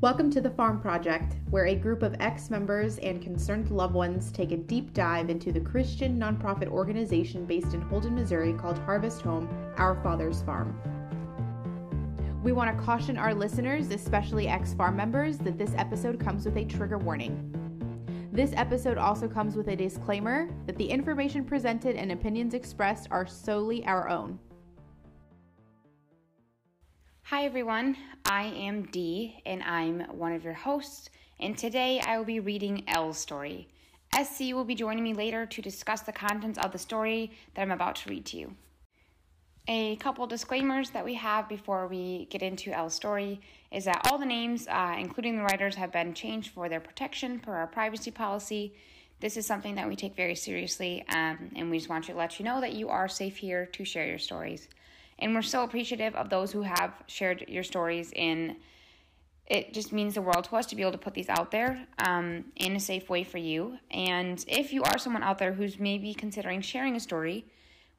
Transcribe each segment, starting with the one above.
Welcome to the Farm Project, where a group of ex members and concerned loved ones take a deep dive into the Christian nonprofit organization based in Holden, Missouri called Harvest Home Our Father's Farm. We want to caution our listeners, especially ex farm members, that this episode comes with a trigger warning. This episode also comes with a disclaimer that the information presented and opinions expressed are solely our own. Hi everyone, I am Dee and I'm one of your hosts, and today I will be reading L's story. SC will be joining me later to discuss the contents of the story that I'm about to read to you. A couple disclaimers that we have before we get into L's story is that all the names, uh, including the writers, have been changed for their protection per our privacy policy. This is something that we take very seriously, um, and we just want to let you know that you are safe here to share your stories. And we're so appreciative of those who have shared your stories. in. it just means the world to us to be able to put these out there um, in a safe way for you. And if you are someone out there who's maybe considering sharing a story,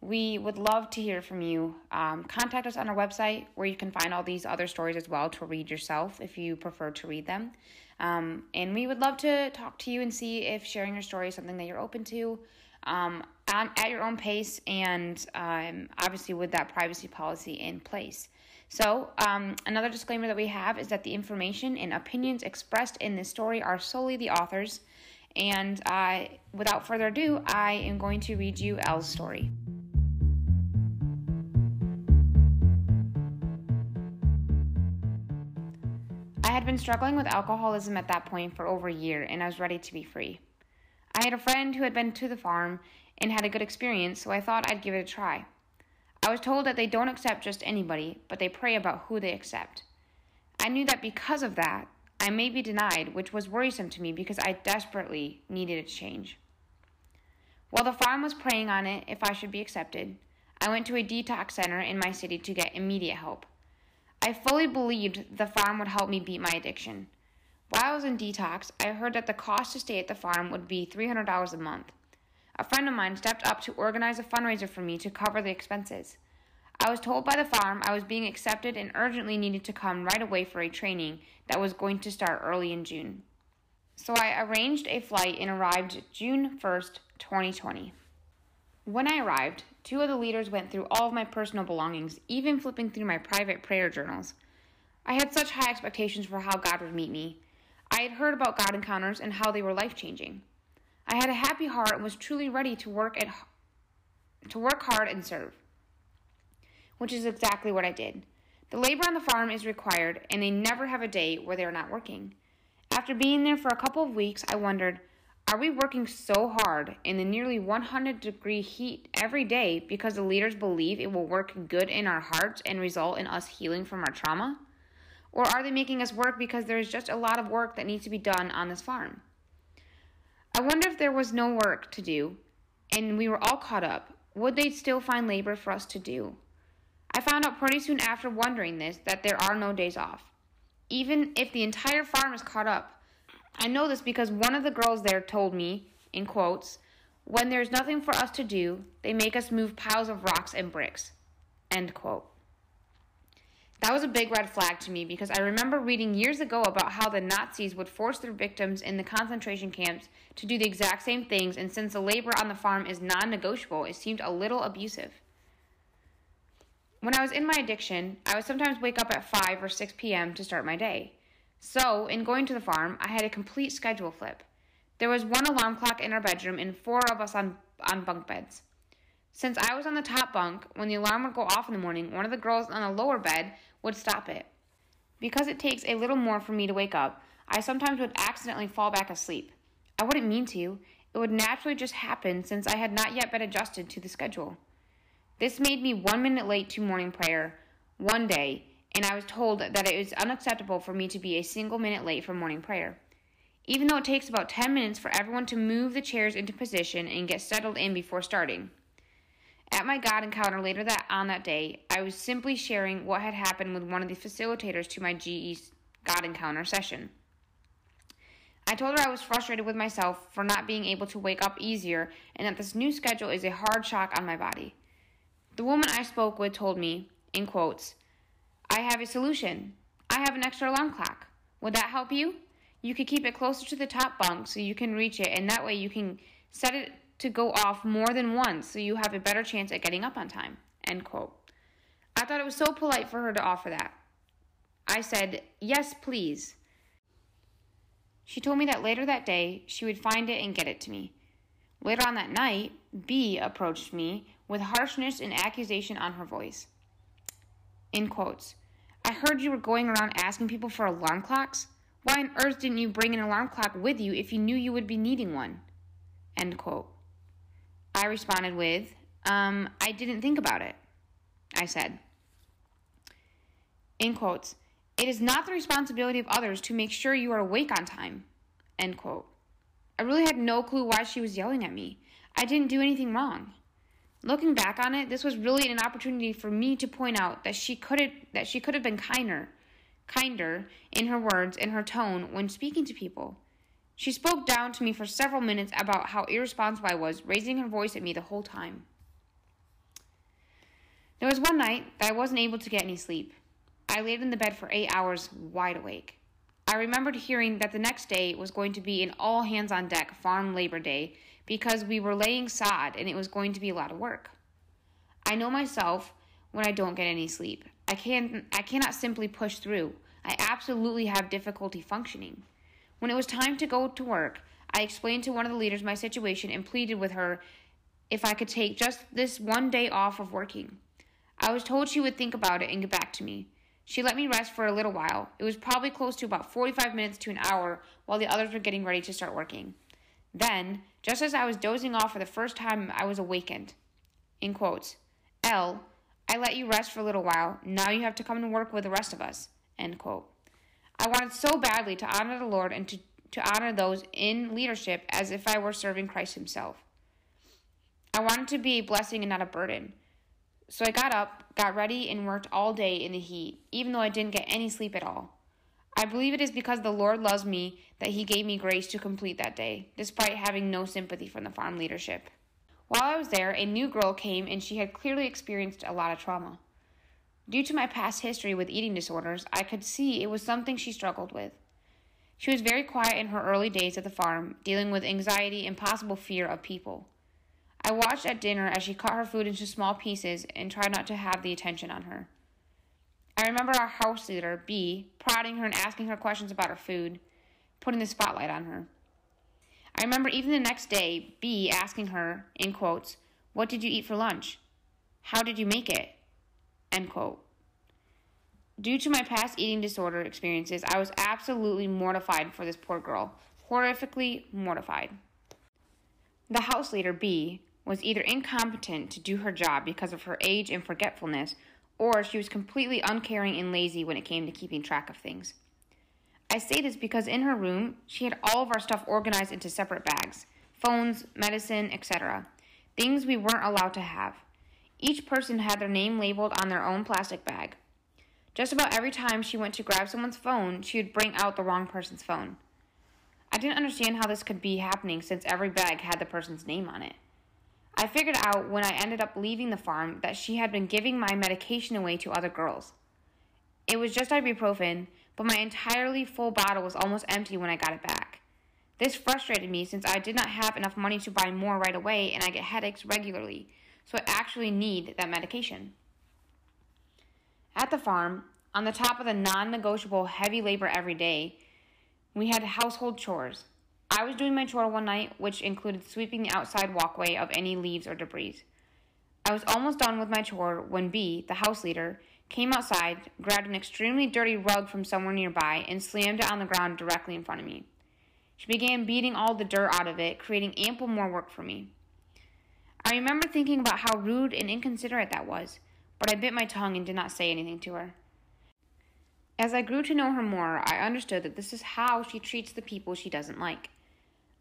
we would love to hear from you. Um, contact us on our website where you can find all these other stories as well to read yourself if you prefer to read them. Um, and we would love to talk to you and see if sharing your story is something that you're open to um, at your own pace and um, obviously with that privacy policy in place. So, um, another disclaimer that we have is that the information and opinions expressed in this story are solely the author's. And uh, without further ado, I am going to read you L's story. I had been struggling with alcoholism at that point for over a year, and I was ready to be free. I had a friend who had been to the farm and had a good experience, so I thought I'd give it a try. I was told that they don't accept just anybody, but they pray about who they accept. I knew that because of that, I may be denied, which was worrisome to me because I desperately needed a change. While the farm was praying on it if I should be accepted, I went to a detox center in my city to get immediate help. I fully believed the farm would help me beat my addiction. While I was in detox, I heard that the cost to stay at the farm would be $300 a month. A friend of mine stepped up to organize a fundraiser for me to cover the expenses. I was told by the farm I was being accepted and urgently needed to come right away for a training that was going to start early in June. So I arranged a flight and arrived June 1st, 2020. When I arrived, two of the leaders went through all of my personal belongings, even flipping through my private prayer journals. I had such high expectations for how God would meet me. I had heard about God encounters and how they were life changing. I had a happy heart and was truly ready to work at to work hard and serve. Which is exactly what I did. The labor on the farm is required, and they never have a day where they are not working. After being there for a couple of weeks, I wondered, are we working so hard in the nearly 100 degree heat every day because the leaders believe it will work good in our hearts and result in us healing from our trauma? Or are they making us work because there's just a lot of work that needs to be done on this farm? I wonder if there was no work to do and we were all caught up, would they still find labor for us to do? I found out pretty soon after wondering this that there are no days off. Even if the entire farm is caught up. I know this because one of the girls there told me, in quotes, when there's nothing for us to do, they make us move piles of rocks and bricks. End quote. That was a big red flag to me because I remember reading years ago about how the Nazis would force their victims in the concentration camps to do the exact same things, and since the labor on the farm is non negotiable, it seemed a little abusive. When I was in my addiction, I would sometimes wake up at 5 or 6 p.m. to start my day. So, in going to the farm, I had a complete schedule flip. There was one alarm clock in our bedroom and four of us on, on bunk beds. Since I was on the top bunk, when the alarm would go off in the morning, one of the girls on the lower bed would stop it. Because it takes a little more for me to wake up, I sometimes would accidentally fall back asleep. I wouldn't mean to, it would naturally just happen since I had not yet been adjusted to the schedule. This made me one minute late to morning prayer one day, and I was told that it was unacceptable for me to be a single minute late for morning prayer. Even though it takes about 10 minutes for everyone to move the chairs into position and get settled in before starting. At my God encounter later that on that day, I was simply sharing what had happened with one of the facilitators to my GE God encounter session. I told her I was frustrated with myself for not being able to wake up easier and that this new schedule is a hard shock on my body. The woman I spoke with told me, in quotes, I have a solution. I have an extra alarm clock. Would that help you? You could keep it closer to the top bunk so you can reach it, and that way you can set it to go off more than once so you have a better chance at getting up on time. End quote. I thought it was so polite for her to offer that. I said, Yes, please. She told me that later that day she would find it and get it to me. Later on that night, B approached me with harshness and accusation on her voice. In quotes, I heard you were going around asking people for alarm clocks. Why on earth didn't you bring an alarm clock with you if you knew you would be needing one? End quote. I responded with, um, I didn't think about it. I said, in quotes, it is not the responsibility of others to make sure you are awake on time. End quote. I really had no clue why she was yelling at me. I didn't do anything wrong. Looking back on it, this was really an opportunity for me to point out that she could have, that she could have been kinder, kinder in her words and her tone when speaking to people. She spoke down to me for several minutes about how irresponsible I was, raising her voice at me the whole time. There was one night that I wasn't able to get any sleep. I laid in the bed for eight hours, wide awake. I remembered hearing that the next day was going to be an all hands on deck farm labor day because we were laying sod and it was going to be a lot of work. I know myself when I don't get any sleep. I can I cannot simply push through. I absolutely have difficulty functioning. When it was time to go to work, I explained to one of the leaders my situation and pleaded with her if I could take just this one day off of working. I was told she would think about it and get back to me. She let me rest for a little while. It was probably close to about 45 minutes to an hour while the others were getting ready to start working. Then, just as I was dozing off for the first time, I was awakened. In quotes, L, I let you rest for a little while. Now you have to come to work with the rest of us. End quote. I wanted so badly to honor the Lord and to, to honor those in leadership as if I were serving Christ Himself. I wanted to be a blessing and not a burden. So I got up, got ready, and worked all day in the heat, even though I didn't get any sleep at all. I believe it is because the Lord loves me that He gave me grace to complete that day, despite having no sympathy from the farm leadership. While I was there, a new girl came and she had clearly experienced a lot of trauma. Due to my past history with eating disorders, I could see it was something she struggled with. She was very quiet in her early days at the farm, dealing with anxiety and possible fear of people. I watched at dinner as she cut her food into small pieces and tried not to have the attention on her. I remember our house leader, B, prodding her and asking her questions about her food, putting the spotlight on her. I remember even the next day, B asking her, in quotes, What did you eat for lunch? How did you make it? End quote. Due to my past eating disorder experiences, I was absolutely mortified for this poor girl. Horrifically mortified. The house leader, B, was either incompetent to do her job because of her age and forgetfulness, or she was completely uncaring and lazy when it came to keeping track of things. I say this because in her room, she had all of our stuff organized into separate bags phones, medicine, etc. Things we weren't allowed to have. Each person had their name labeled on their own plastic bag. Just about every time she went to grab someone's phone, she would bring out the wrong person's phone. I didn't understand how this could be happening since every bag had the person's name on it. I figured out when I ended up leaving the farm that she had been giving my medication away to other girls. It was just ibuprofen, but my entirely full bottle was almost empty when I got it back. This frustrated me since I did not have enough money to buy more right away and I get headaches regularly, so I actually need that medication. At the farm, on the top of the non negotiable heavy labor every day, we had household chores. I was doing my chore one night, which included sweeping the outside walkway of any leaves or debris. I was almost done with my chore when B, the house leader, came outside, grabbed an extremely dirty rug from somewhere nearby, and slammed it on the ground directly in front of me. She began beating all the dirt out of it, creating ample more work for me. I remember thinking about how rude and inconsiderate that was, but I bit my tongue and did not say anything to her. As I grew to know her more, I understood that this is how she treats the people she doesn't like.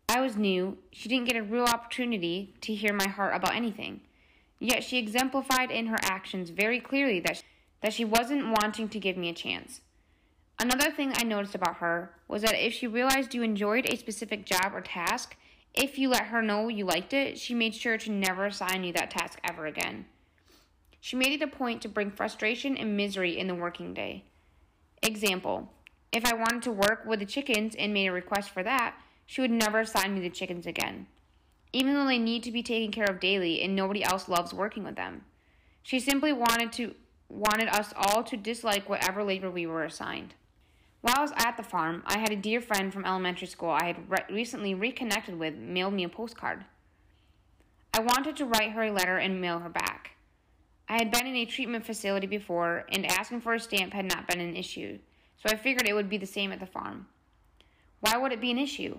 I was new. She didn't get a real opportunity to hear my heart about anything. Yet she exemplified in her actions very clearly that, that she wasn't wanting to give me a chance. Another thing I noticed about her was that if she realized you enjoyed a specific job or task, if you let her know you liked it, she made sure to never assign you that task ever again. She made it a point to bring frustration and misery in the working day. Example If I wanted to work with the chickens and made a request for that, she would never assign me the chickens again, even though they need to be taken care of daily and nobody else loves working with them. She simply wanted to wanted us all to dislike whatever labor we were assigned. While I was at the farm, I had a dear friend from elementary school I had re- recently reconnected with mail me a postcard. I wanted to write her a letter and mail her back. I had been in a treatment facility before, and asking for a stamp had not been an issue, so I figured it would be the same at the farm. Why would it be an issue?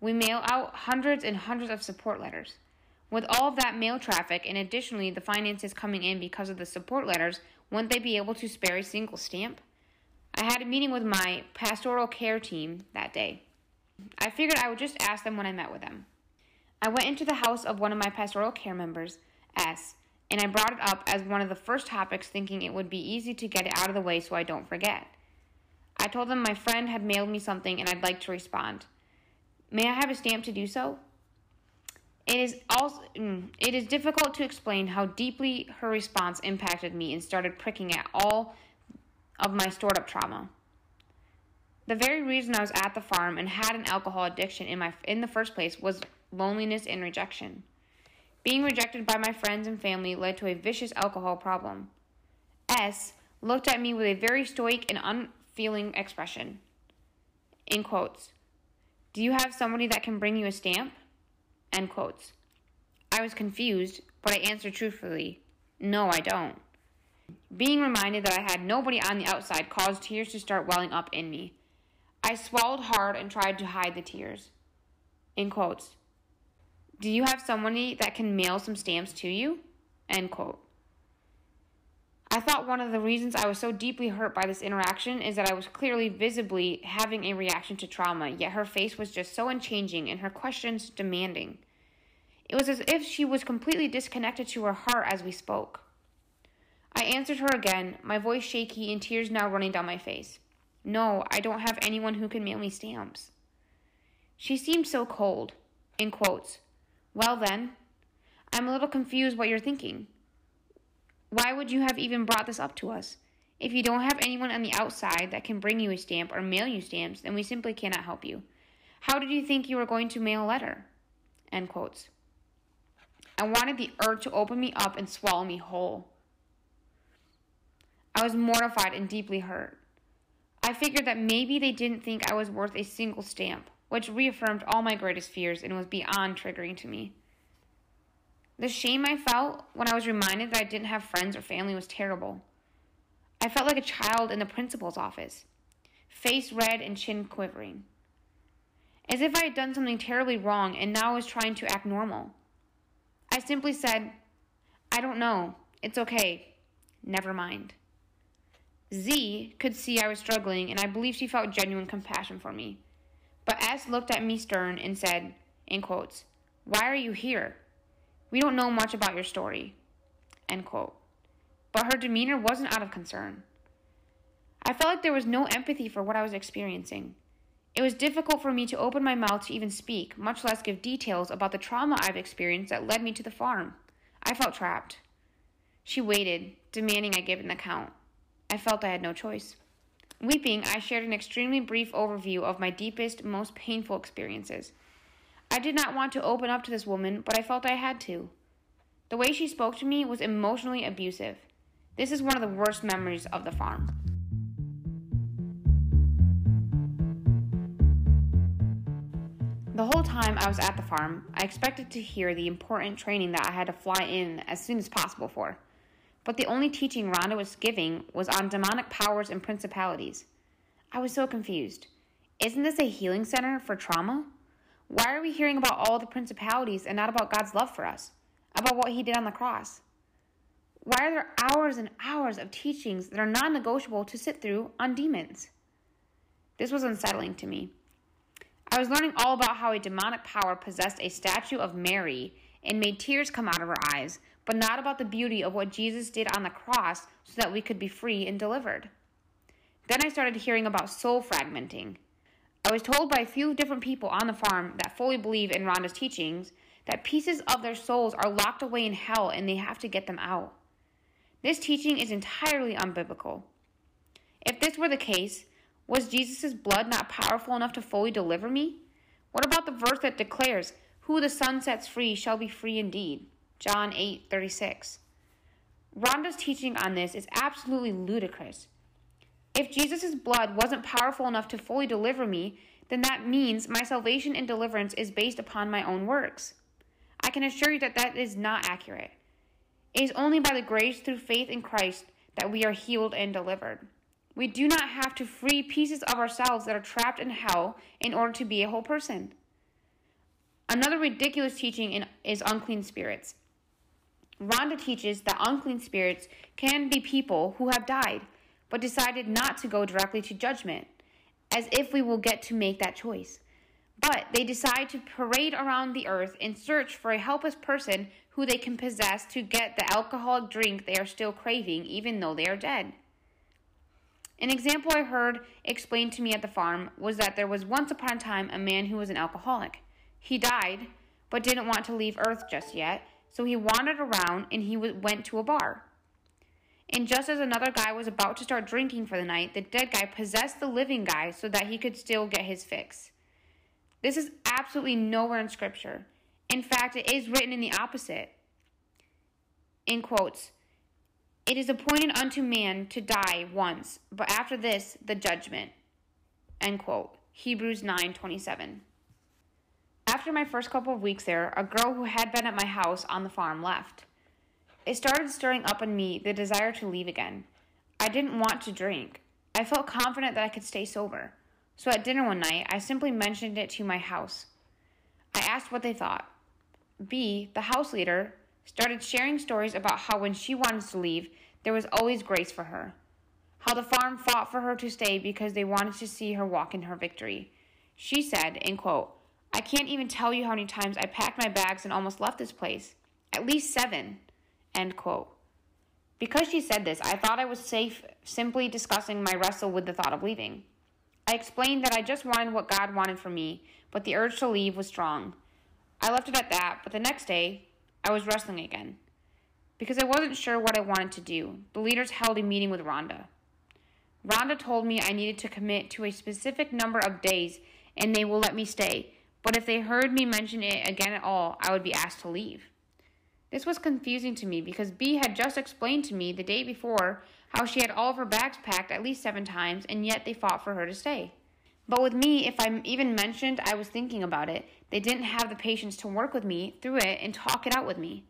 We mail out hundreds and hundreds of support letters. With all of that mail traffic and additionally the finances coming in because of the support letters, wouldn't they be able to spare a single stamp? I had a meeting with my pastoral care team that day. I figured I would just ask them when I met with them. I went into the house of one of my pastoral care members, S, and I brought it up as one of the first topics, thinking it would be easy to get it out of the way so I don't forget. I told them my friend had mailed me something and I'd like to respond. May I have a stamp to do so? It is also mm, it is difficult to explain how deeply her response impacted me and started pricking at all of my stored up trauma. The very reason I was at the farm and had an alcohol addiction in my in the first place was loneliness and rejection. Being rejected by my friends and family led to a vicious alcohol problem. S looked at me with a very stoic and unfeeling expression. In quotes, Do you have somebody that can bring you a stamp? End quotes. I was confused, but I answered truthfully, No, I don't. Being reminded that I had nobody on the outside caused tears to start welling up in me. I swallowed hard and tried to hide the tears. Quotes, Do you have somebody that can mail some stamps to you? End quote. I thought one of the reasons I was so deeply hurt by this interaction is that I was clearly visibly having a reaction to trauma, yet her face was just so unchanging and her questions demanding. It was as if she was completely disconnected to her heart as we spoke. I answered her again, my voice shaky and tears now running down my face. No, I don't have anyone who can mail me stamps. She seemed so cold. In quotes. Well then, I'm a little confused what you're thinking. Why would you have even brought this up to us? If you don't have anyone on the outside that can bring you a stamp or mail you stamps, then we simply cannot help you. How did you think you were going to mail a letter? End quotes. I wanted the earth to open me up and swallow me whole. I was mortified and deeply hurt. I figured that maybe they didn't think I was worth a single stamp, which reaffirmed all my greatest fears and was beyond triggering to me. The shame I felt when I was reminded that I didn't have friends or family was terrible. I felt like a child in the principal's office, face red and chin quivering. As if I had done something terribly wrong and now was trying to act normal. I simply said, I don't know. It's okay. Never mind. Z could see I was struggling, and I believe she felt genuine compassion for me. But S looked at me stern and said, in quotes, Why are you here? We don't know much about your story. End quote. But her demeanor wasn't out of concern. I felt like there was no empathy for what I was experiencing. It was difficult for me to open my mouth to even speak, much less give details about the trauma I've experienced that led me to the farm. I felt trapped. She waited, demanding I give an account. I felt I had no choice. Weeping, I shared an extremely brief overview of my deepest, most painful experiences. I did not want to open up to this woman, but I felt I had to. The way she spoke to me was emotionally abusive. This is one of the worst memories of the farm. The whole time I was at the farm, I expected to hear the important training that I had to fly in as soon as possible for but the only teaching Rhonda was giving was on demonic powers and principalities. I was so confused. Isn't this a healing center for trauma? Why are we hearing about all the principalities and not about God's love for us? About what He did on the cross? Why are there hours and hours of teachings that are non negotiable to sit through on demons? This was unsettling to me. I was learning all about how a demonic power possessed a statue of Mary and made tears come out of her eyes but not about the beauty of what Jesus did on the cross so that we could be free and delivered. Then I started hearing about soul fragmenting. I was told by a few different people on the farm that fully believe in Rhonda's teachings that pieces of their souls are locked away in hell and they have to get them out. This teaching is entirely unbiblical. If this were the case, Was Jesus' blood not powerful enough to fully deliver me? What about the verse that declares, Who the Son sets free shall be free indeed? John 8 36. Rhonda's teaching on this is absolutely ludicrous. If Jesus' blood wasn't powerful enough to fully deliver me, then that means my salvation and deliverance is based upon my own works. I can assure you that that is not accurate. It is only by the grace through faith in Christ that we are healed and delivered. We do not have to free pieces of ourselves that are trapped in hell in order to be a whole person. Another ridiculous teaching in, is unclean spirits. Rhonda teaches that unclean spirits can be people who have died, but decided not to go directly to judgment, as if we will get to make that choice. But they decide to parade around the earth in search for a helpless person who they can possess to get the alcoholic drink they are still craving, even though they are dead. An example I heard explained to me at the farm was that there was once upon a time a man who was an alcoholic. He died, but didn't want to leave Earth just yet, so he wandered around and he went to a bar. And just as another guy was about to start drinking for the night, the dead guy possessed the living guy so that he could still get his fix. This is absolutely nowhere in Scripture. In fact, it is written in the opposite. In quotes, it is appointed unto man to die once, but after this, the judgment. End quote. Hebrews 9 27. After my first couple of weeks there, a girl who had been at my house on the farm left. It started stirring up in me the desire to leave again. I didn't want to drink. I felt confident that I could stay sober. So at dinner one night, I simply mentioned it to my house. I asked what they thought. B, the house leader, started sharing stories about how when she wanted to leave, there was always grace for her. How the farm fought for her to stay because they wanted to see her walk in her victory. She said, in quote, I can't even tell you how many times I packed my bags and almost left this place. At least seven. End quote. Because she said this, I thought I was safe simply discussing my wrestle with the thought of leaving. I explained that I just wanted what God wanted for me, but the urge to leave was strong. I left it at that, but the next day, I was wrestling again. Because I wasn't sure what I wanted to do, the leaders held a meeting with Rhonda. Rhonda told me I needed to commit to a specific number of days and they will let me stay, but if they heard me mention it again at all, I would be asked to leave. This was confusing to me because B had just explained to me the day before how she had all of her bags packed at least seven times, and yet they fought for her to stay. But with me, if I even mentioned I was thinking about it, they didn't have the patience to work with me through it and talk it out with me.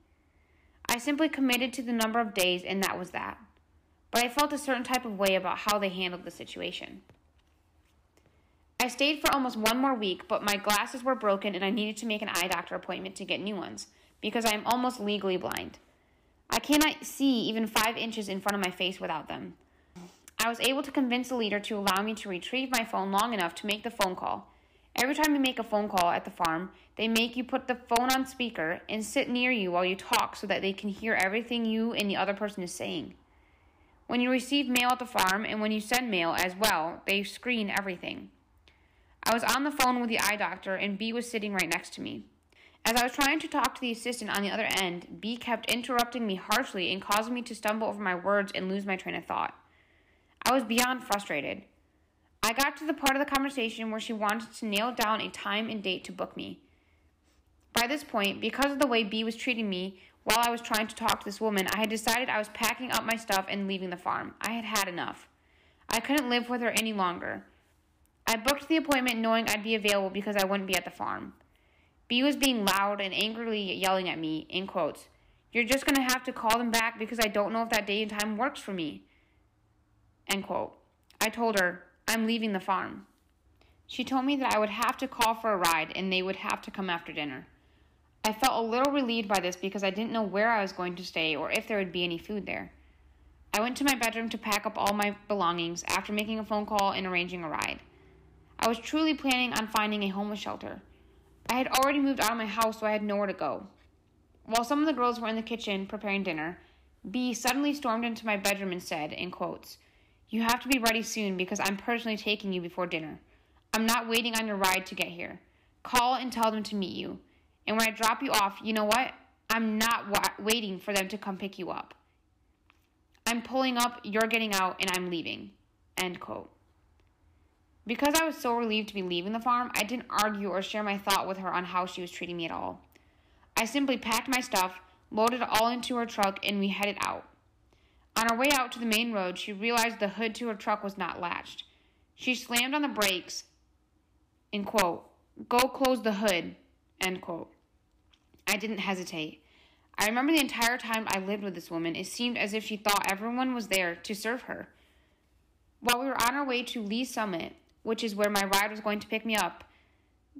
I simply committed to the number of days, and that was that. But I felt a certain type of way about how they handled the situation. I stayed for almost one more week, but my glasses were broken and I needed to make an eye doctor appointment to get new ones because I am almost legally blind. I cannot see even five inches in front of my face without them. I was able to convince the leader to allow me to retrieve my phone long enough to make the phone call. Every time you make a phone call at the farm, they make you put the phone on speaker and sit near you while you talk so that they can hear everything you and the other person is saying. When you receive mail at the farm and when you send mail as well, they screen everything. I was on the phone with the eye doctor and B was sitting right next to me. As I was trying to talk to the assistant on the other end, B kept interrupting me harshly and causing me to stumble over my words and lose my train of thought. I was beyond frustrated. I got to the part of the conversation where she wanted to nail down a time and date to book me. By this point, because of the way B was treating me while I was trying to talk to this woman, I had decided I was packing up my stuff and leaving the farm. I had had enough. I couldn't live with her any longer. I booked the appointment knowing I'd be available because I wouldn't be at the farm. B was being loud and angrily yelling at me, in quotes, You're just going to have to call them back because I don't know if that day and time works for me. End quote. I told her, I'm leaving the farm. She told me that I would have to call for a ride and they would have to come after dinner. I felt a little relieved by this because I didn't know where I was going to stay or if there would be any food there. I went to my bedroom to pack up all my belongings after making a phone call and arranging a ride. I was truly planning on finding a homeless shelter. I had already moved out of my house, so I had nowhere to go. While some of the girls were in the kitchen preparing dinner, B suddenly stormed into my bedroom and said, in quotes, You have to be ready soon because I'm personally taking you before dinner. I'm not waiting on your ride to get here. Call and tell them to meet you. And when I drop you off, you know what? I'm not wa- waiting for them to come pick you up. I'm pulling up, you're getting out, and I'm leaving. End quote. Because I was so relieved to be leaving the farm, I didn't argue or share my thought with her on how she was treating me at all. I simply packed my stuff, loaded it all into her truck, and we headed out. On our way out to the main road, she realized the hood to her truck was not latched. She slammed on the brakes and quote, Go close the hood, end quote. I didn't hesitate. I remember the entire time I lived with this woman, it seemed as if she thought everyone was there to serve her. While we were on our way to Lee's Summit, which is where my ride was going to pick me up,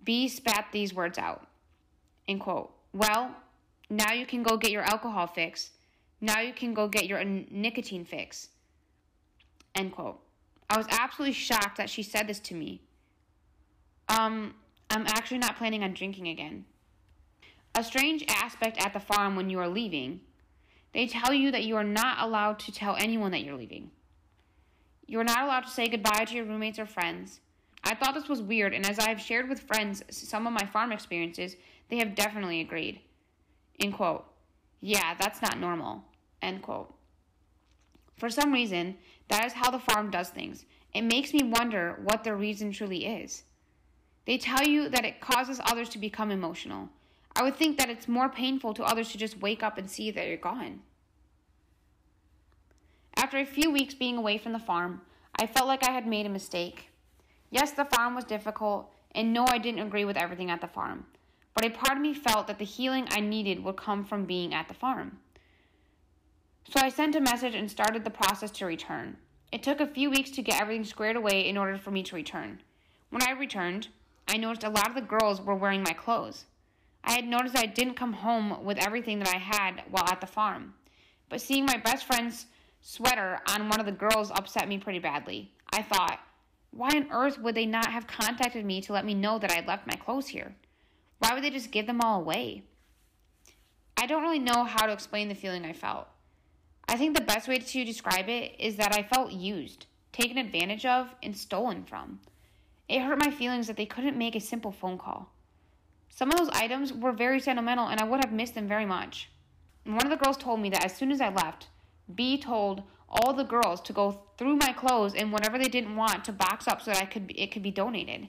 B spat these words out. End quote. Well, now you can go get your alcohol fix. Now you can go get your nicotine fix. End quote. I was absolutely shocked that she said this to me. Um, I'm actually not planning on drinking again. A strange aspect at the farm when you are leaving, they tell you that you are not allowed to tell anyone that you're leaving. You are not allowed to say goodbye to your roommates or friends. I thought this was weird, and as I have shared with friends some of my farm experiences, they have definitely agreed. End quote. Yeah, that's not normal. End quote. For some reason, that is how the farm does things. It makes me wonder what the reason truly is. They tell you that it causes others to become emotional. I would think that it's more painful to others to just wake up and see that you're gone. After a few weeks being away from the farm, I felt like I had made a mistake. Yes, the farm was difficult, and no, I didn't agree with everything at the farm, but a part of me felt that the healing I needed would come from being at the farm. So I sent a message and started the process to return. It took a few weeks to get everything squared away in order for me to return. When I returned, I noticed a lot of the girls were wearing my clothes. I had noticed I didn't come home with everything that I had while at the farm. But seeing my best friend's sweater on one of the girls upset me pretty badly. I thought, why on earth would they not have contacted me to let me know that I'd left my clothes here? Why would they just give them all away? I don't really know how to explain the feeling I felt. I think the best way to describe it is that I felt used, taken advantage of, and stolen from. It hurt my feelings that they couldn't make a simple phone call. Some of those items were very sentimental and I would have missed them very much. one of the girls told me that as soon as I left, B told all the girls to go through my clothes and whatever they didn't want to box up so that I could it could be donated.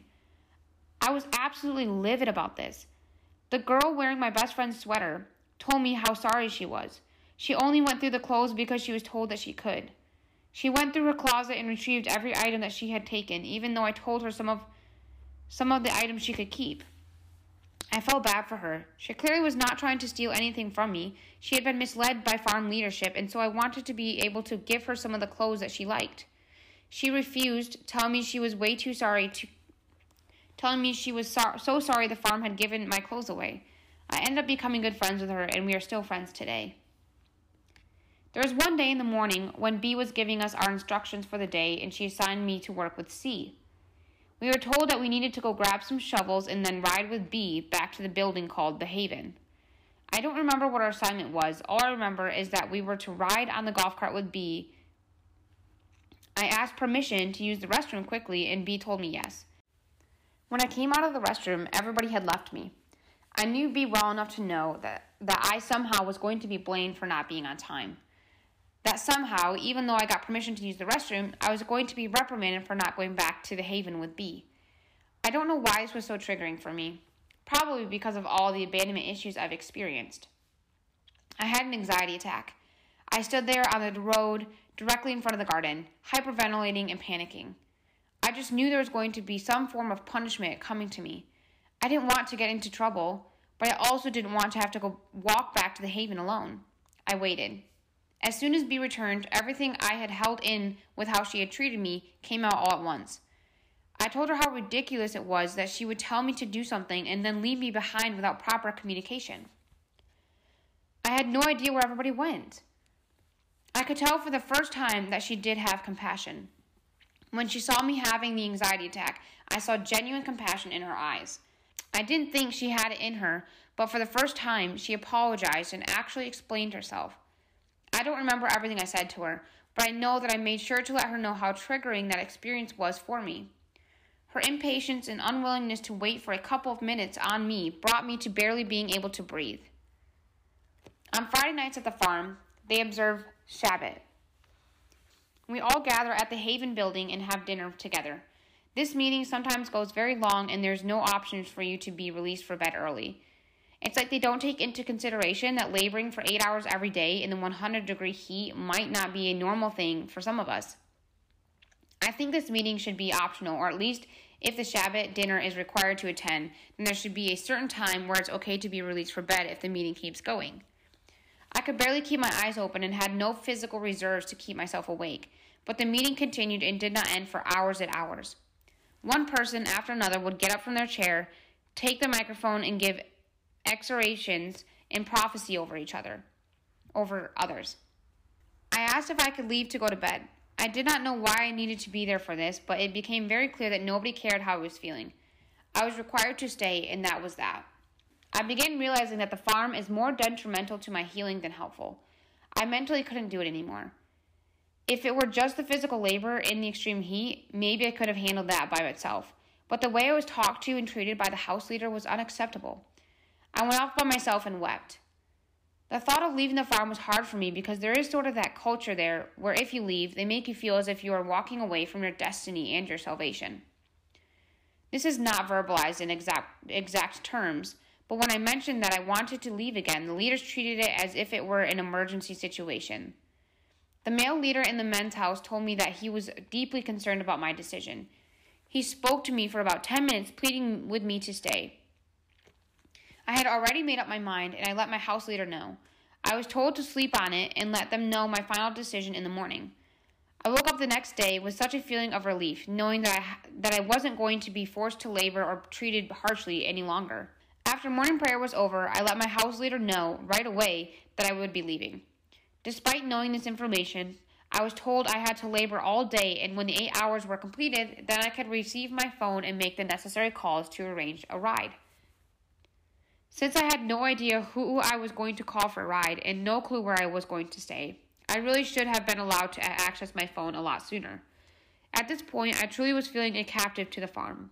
I was absolutely livid about this. The girl wearing my best friend's sweater told me how sorry she was. She only went through the clothes because she was told that she could. She went through her closet and retrieved every item that she had taken, even though I told her some of some of the items she could keep. I felt bad for her. She clearly was not trying to steal anything from me. She had been misled by farm leadership, and so I wanted to be able to give her some of the clothes that she liked. She refused, telling me she was way too sorry to telling me she was so, so sorry the farm had given my clothes away. I ended up becoming good friends with her, and we are still friends today. There was one day in the morning when B was giving us our instructions for the day, and she assigned me to work with C. We were told that we needed to go grab some shovels and then ride with B back to the building called the Haven. I don't remember what our assignment was. All I remember is that we were to ride on the golf cart with B. I asked permission to use the restroom quickly, and B told me yes. When I came out of the restroom, everybody had left me. I knew B well enough to know that, that I somehow was going to be blamed for not being on time that somehow, even though I got permission to use the restroom, I was going to be reprimanded for not going back to the Haven with B. I don't know why this was so triggering for me. Probably because of all the abandonment issues I've experienced. I had an anxiety attack. I stood there on the road directly in front of the garden, hyperventilating and panicking. I just knew there was going to be some form of punishment coming to me. I didn't want to get into trouble, but I also didn't want to have to go walk back to the Haven alone. I waited. As soon as B returned, everything I had held in with how she had treated me came out all at once. I told her how ridiculous it was that she would tell me to do something and then leave me behind without proper communication. I had no idea where everybody went. I could tell for the first time that she did have compassion. When she saw me having the anxiety attack, I saw genuine compassion in her eyes. I didn't think she had it in her, but for the first time, she apologized and actually explained herself. I don't remember everything I said to her, but I know that I made sure to let her know how triggering that experience was for me. Her impatience and unwillingness to wait for a couple of minutes on me brought me to barely being able to breathe. On Friday nights at the farm, they observe Shabbat. We all gather at the Haven building and have dinner together. This meeting sometimes goes very long and there's no options for you to be released for bed early. It's like they don't take into consideration that laboring for eight hours every day in the 100 degree heat might not be a normal thing for some of us. I think this meeting should be optional, or at least if the Shabbat dinner is required to attend, then there should be a certain time where it's okay to be released for bed if the meeting keeps going. I could barely keep my eyes open and had no physical reserves to keep myself awake, but the meeting continued and did not end for hours and hours. One person after another would get up from their chair, take the microphone, and give exhortations and prophecy over each other, over others. I asked if I could leave to go to bed. I did not know why I needed to be there for this, but it became very clear that nobody cared how I was feeling. I was required to stay, and that was that. I began realizing that the farm is more detrimental to my healing than helpful. I mentally couldn't do it anymore. If it were just the physical labor in the extreme heat, maybe I could have handled that by itself. But the way I was talked to and treated by the house leader was unacceptable. I went off by myself and wept. The thought of leaving the farm was hard for me because there is sort of that culture there where if you leave, they make you feel as if you are walking away from your destiny and your salvation. This is not verbalized in exact, exact terms, but when I mentioned that I wanted to leave again, the leaders treated it as if it were an emergency situation. The male leader in the men's house told me that he was deeply concerned about my decision. He spoke to me for about 10 minutes, pleading with me to stay. I had already made up my mind, and I let my house leader know. I was told to sleep on it and let them know my final decision in the morning. I woke up the next day with such a feeling of relief, knowing that I, that I wasn't going to be forced to labor or treated harshly any longer. After morning prayer was over, I let my house leader know right away that I would be leaving. Despite knowing this information, I was told I had to labor all day, and when the eight hours were completed, then I could receive my phone and make the necessary calls to arrange a ride. Since I had no idea who I was going to call for a ride and no clue where I was going to stay, I really should have been allowed to access my phone a lot sooner. At this point, I truly was feeling a captive to the farm.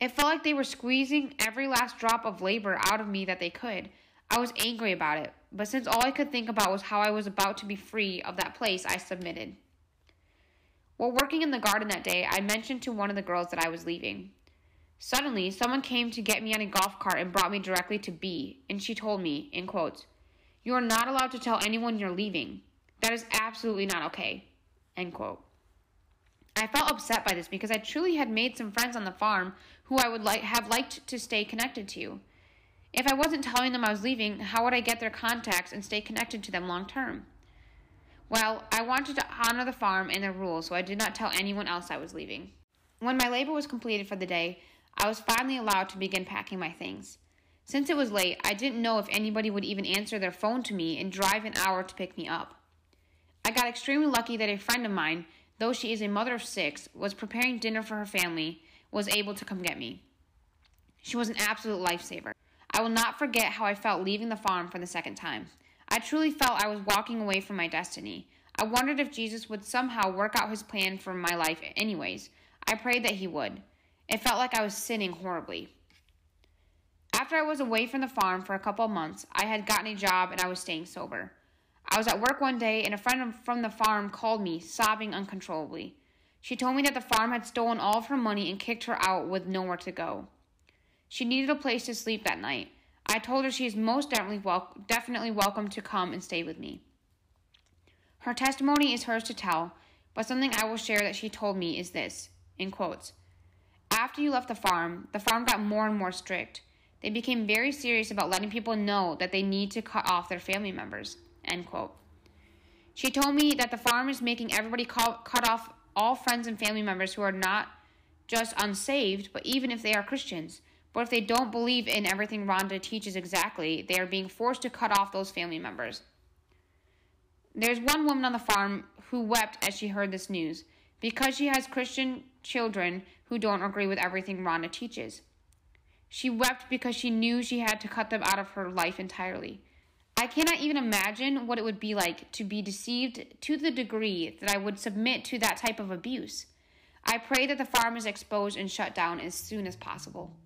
It felt like they were squeezing every last drop of labor out of me that they could. I was angry about it, but since all I could think about was how I was about to be free of that place, I submitted. While working in the garden that day, I mentioned to one of the girls that I was leaving. Suddenly, someone came to get me on a golf cart and brought me directly to B, and she told me, in quotes, You are not allowed to tell anyone you're leaving. That is absolutely not okay. End quote. I felt upset by this because I truly had made some friends on the farm who I would like have liked to stay connected to. If I wasn't telling them I was leaving, how would I get their contacts and stay connected to them long term? Well, I wanted to honor the farm and their rules, so I did not tell anyone else I was leaving. When my labor was completed for the day, I was finally allowed to begin packing my things. Since it was late, I didn't know if anybody would even answer their phone to me and drive an hour to pick me up. I got extremely lucky that a friend of mine, though she is a mother of six, was preparing dinner for her family, was able to come get me. She was an absolute lifesaver. I will not forget how I felt leaving the farm for the second time. I truly felt I was walking away from my destiny. I wondered if Jesus would somehow work out his plan for my life, anyways. I prayed that he would. It felt like I was sinning horribly. After I was away from the farm for a couple of months, I had gotten a job and I was staying sober. I was at work one day and a friend from the farm called me, sobbing uncontrollably. She told me that the farm had stolen all of her money and kicked her out with nowhere to go. She needed a place to sleep that night. I told her she is most definitely, wel- definitely welcome to come and stay with me. Her testimony is hers to tell, but something I will share that she told me is this in quotes after you left the farm, the farm got more and more strict. They became very serious about letting people know that they need to cut off their family members. End quote. She told me that the farm is making everybody call, cut off all friends and family members who are not just unsaved, but even if they are Christians. But if they don't believe in everything Rhonda teaches exactly, they are being forced to cut off those family members. There's one woman on the farm who wept as she heard this news because she has Christian children who don't agree with everything Rhonda teaches. She wept because she knew she had to cut them out of her life entirely. I cannot even imagine what it would be like to be deceived to the degree that I would submit to that type of abuse. I pray that the farm is exposed and shut down as soon as possible.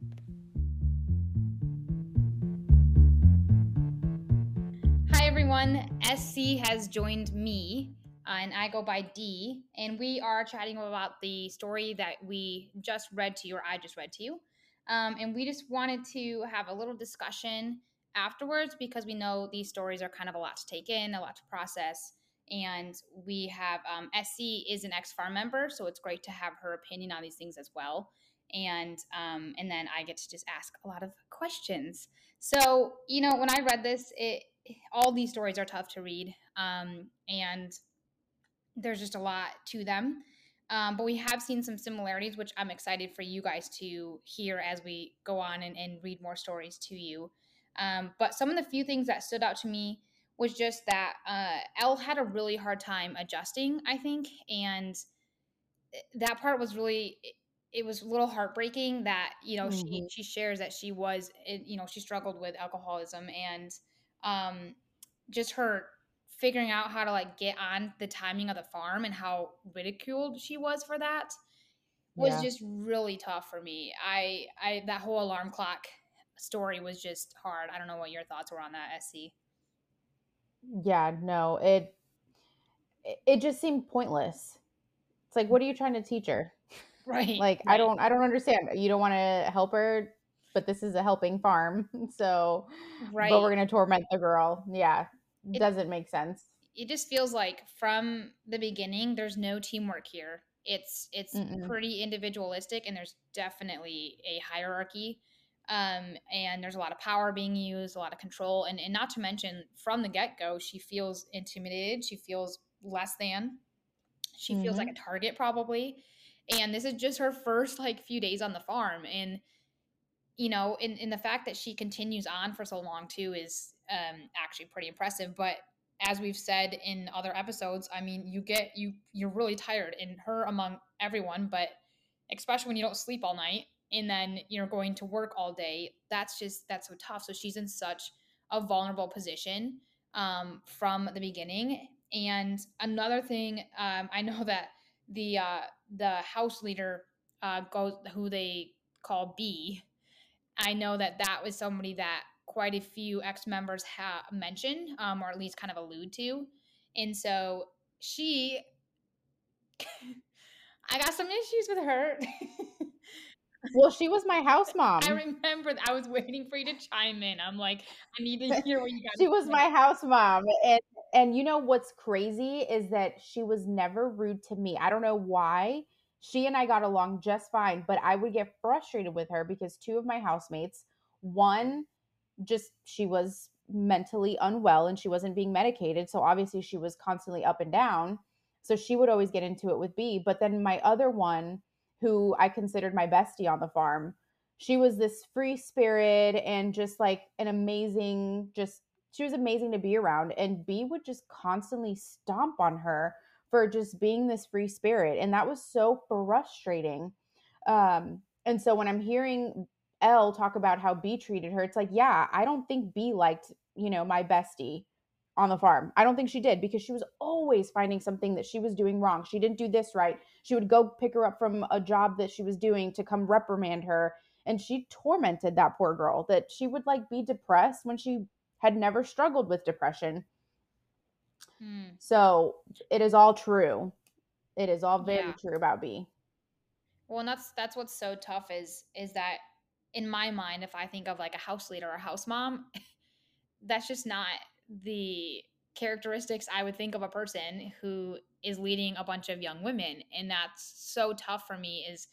Hi everyone, SC has joined me uh, and I go by D. And we are chatting about the story that we just read to you, or I just read to you. Um, and we just wanted to have a little discussion afterwards because we know these stories are kind of a lot to take in, a lot to process. And we have um, SC is an ex farm member, so it's great to have her opinion on these things as well. And um, and then I get to just ask a lot of questions. So you know, when I read this, it all these stories are tough to read, um, and there's just a lot to them. Um, but we have seen some similarities, which I'm excited for you guys to hear as we go on and, and read more stories to you. Um, but some of the few things that stood out to me was just that uh, L had a really hard time adjusting, I think, and eh, that part was really it was a little heartbreaking that you know mm-hmm. she she shares that she was eh, you know she struggled with alcoholism and um, just her figuring out how to like get on the timing of the farm and how ridiculed she was for that was yeah. just really tough for me. I I that whole alarm clock story was just hard. I don't know what your thoughts were on that, SC. Yeah, no, it it just seemed pointless. It's like what are you trying to teach her? Right. like right. I don't I don't understand. You don't want to help her, but this is a helping farm. So right. but we're going to torment the girl. Yeah it doesn't make sense. It just feels like from the beginning there's no teamwork here. It's it's Mm-mm. pretty individualistic and there's definitely a hierarchy. Um, and there's a lot of power being used, a lot of control, and, and not to mention from the get go, she feels intimidated. She feels less than. She mm-hmm. feels like mm-hmm. a target probably. And this is just her first like few days on the farm, and you know, in in the fact that she continues on for so long too is um, actually pretty impressive. But as we've said in other episodes, I mean, you get you you're really tired, and her among everyone, but especially when you don't sleep all night and then you're going to work all day. That's just that's so tough. So she's in such a vulnerable position um, from the beginning. And another thing, um, I know that the uh, the house leader uh, goes who they call B. I know that that was somebody that quite a few ex members have mentioned, um, or at least kind of allude to. And so she, I got some issues with her. well, she was my house mom. I remember I was waiting for you to chime in. I'm like, I need to hear what you got. she was my house mom, and and you know what's crazy is that she was never rude to me. I don't know why. She and I got along just fine, but I would get frustrated with her because two of my housemates, one just she was mentally unwell and she wasn't being medicated. So obviously she was constantly up and down. So she would always get into it with B. But then my other one, who I considered my bestie on the farm, she was this free spirit and just like an amazing, just she was amazing to be around. And B would just constantly stomp on her for just being this free spirit. And that was so frustrating. Um, and so when I'm hearing L talk about how B treated her, it's like, yeah, I don't think B liked, you know, my bestie on the farm. I don't think she did because she was always finding something that she was doing wrong. She didn't do this right. She would go pick her up from a job that she was doing to come reprimand her. And she tormented that poor girl that she would like be depressed when she had never struggled with depression. Hmm. So it is all true. It is all very yeah. true about B. Well, and that's that's what's so tough is is that in my mind, if I think of like a house leader or a house mom, that's just not the characteristics I would think of a person who is leading a bunch of young women. And that's so tough for me is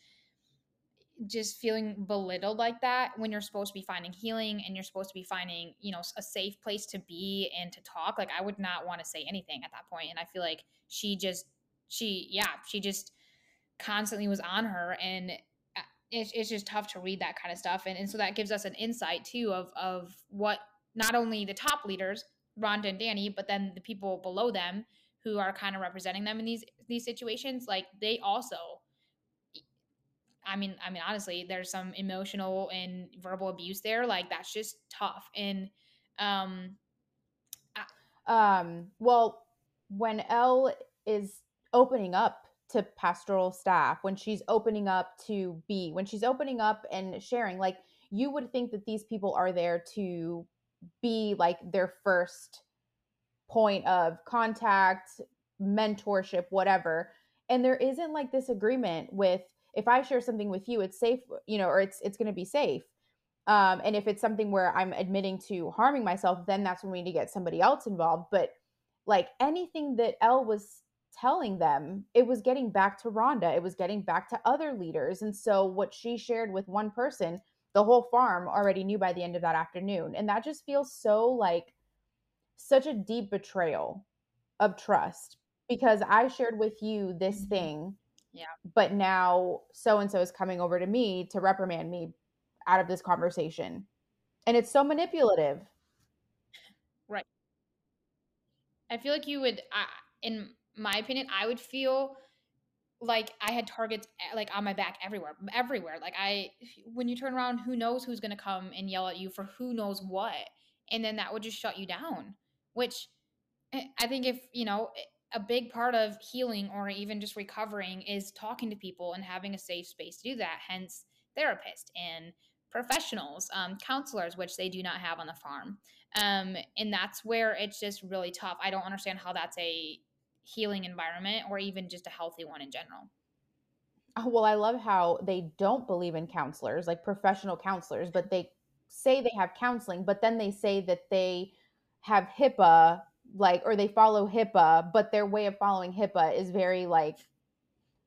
just feeling belittled like that when you're supposed to be finding healing and you're supposed to be finding, you know, a safe place to be and to talk. Like I would not want to say anything at that point. And I feel like she just, she, yeah, she just constantly was on her and it's, it's just tough to read that kind of stuff and, and so that gives us an insight too of of what not only the top leaders Rhonda and Danny but then the people below them who are kind of representing them in these these situations like they also I mean I mean honestly there's some emotional and verbal abuse there like that's just tough and um I- um well when L is opening up to pastoral staff, when she's opening up to be, when she's opening up and sharing, like you would think that these people are there to B like their first point of contact, mentorship, whatever. And there isn't like this agreement with if I share something with you, it's safe, you know, or it's it's going to be safe. Um, and if it's something where I'm admitting to harming myself, then that's when we need to get somebody else involved. But like anything that L was telling them, it was getting back to Rhonda, it was getting back to other leaders. And so what she shared with one person, the whole farm already knew by the end of that afternoon. And that just feels so like such a deep betrayal of trust because I shared with you this Mhm. thing. Yeah. But now so and so is coming over to me to reprimand me out of this conversation. And it's so manipulative. Right. I feel like you would, I in my opinion, I would feel like I had targets eh, like on my back everywhere, everywhere. Like I, when you turn around, who knows who's gonna come and yell at you for who knows what, and then that would just shut you down. Which eh, I think if you know eh, a big part of healing or even just recovering is talking to people and having a safe space to do that. Hence, therapists and professionals, um, counselors, which they do not have on the farm. Um, and that's where it's just really tough. I don't understand how that's a healing environment or even just a healthy one in general. Oh, well, I love how they don't believe in counselors, like professional counselors, but they say they have counseling, but then they say that they have HIPAA, like, or they follow HIPAA, but their way of following HIPAA is very like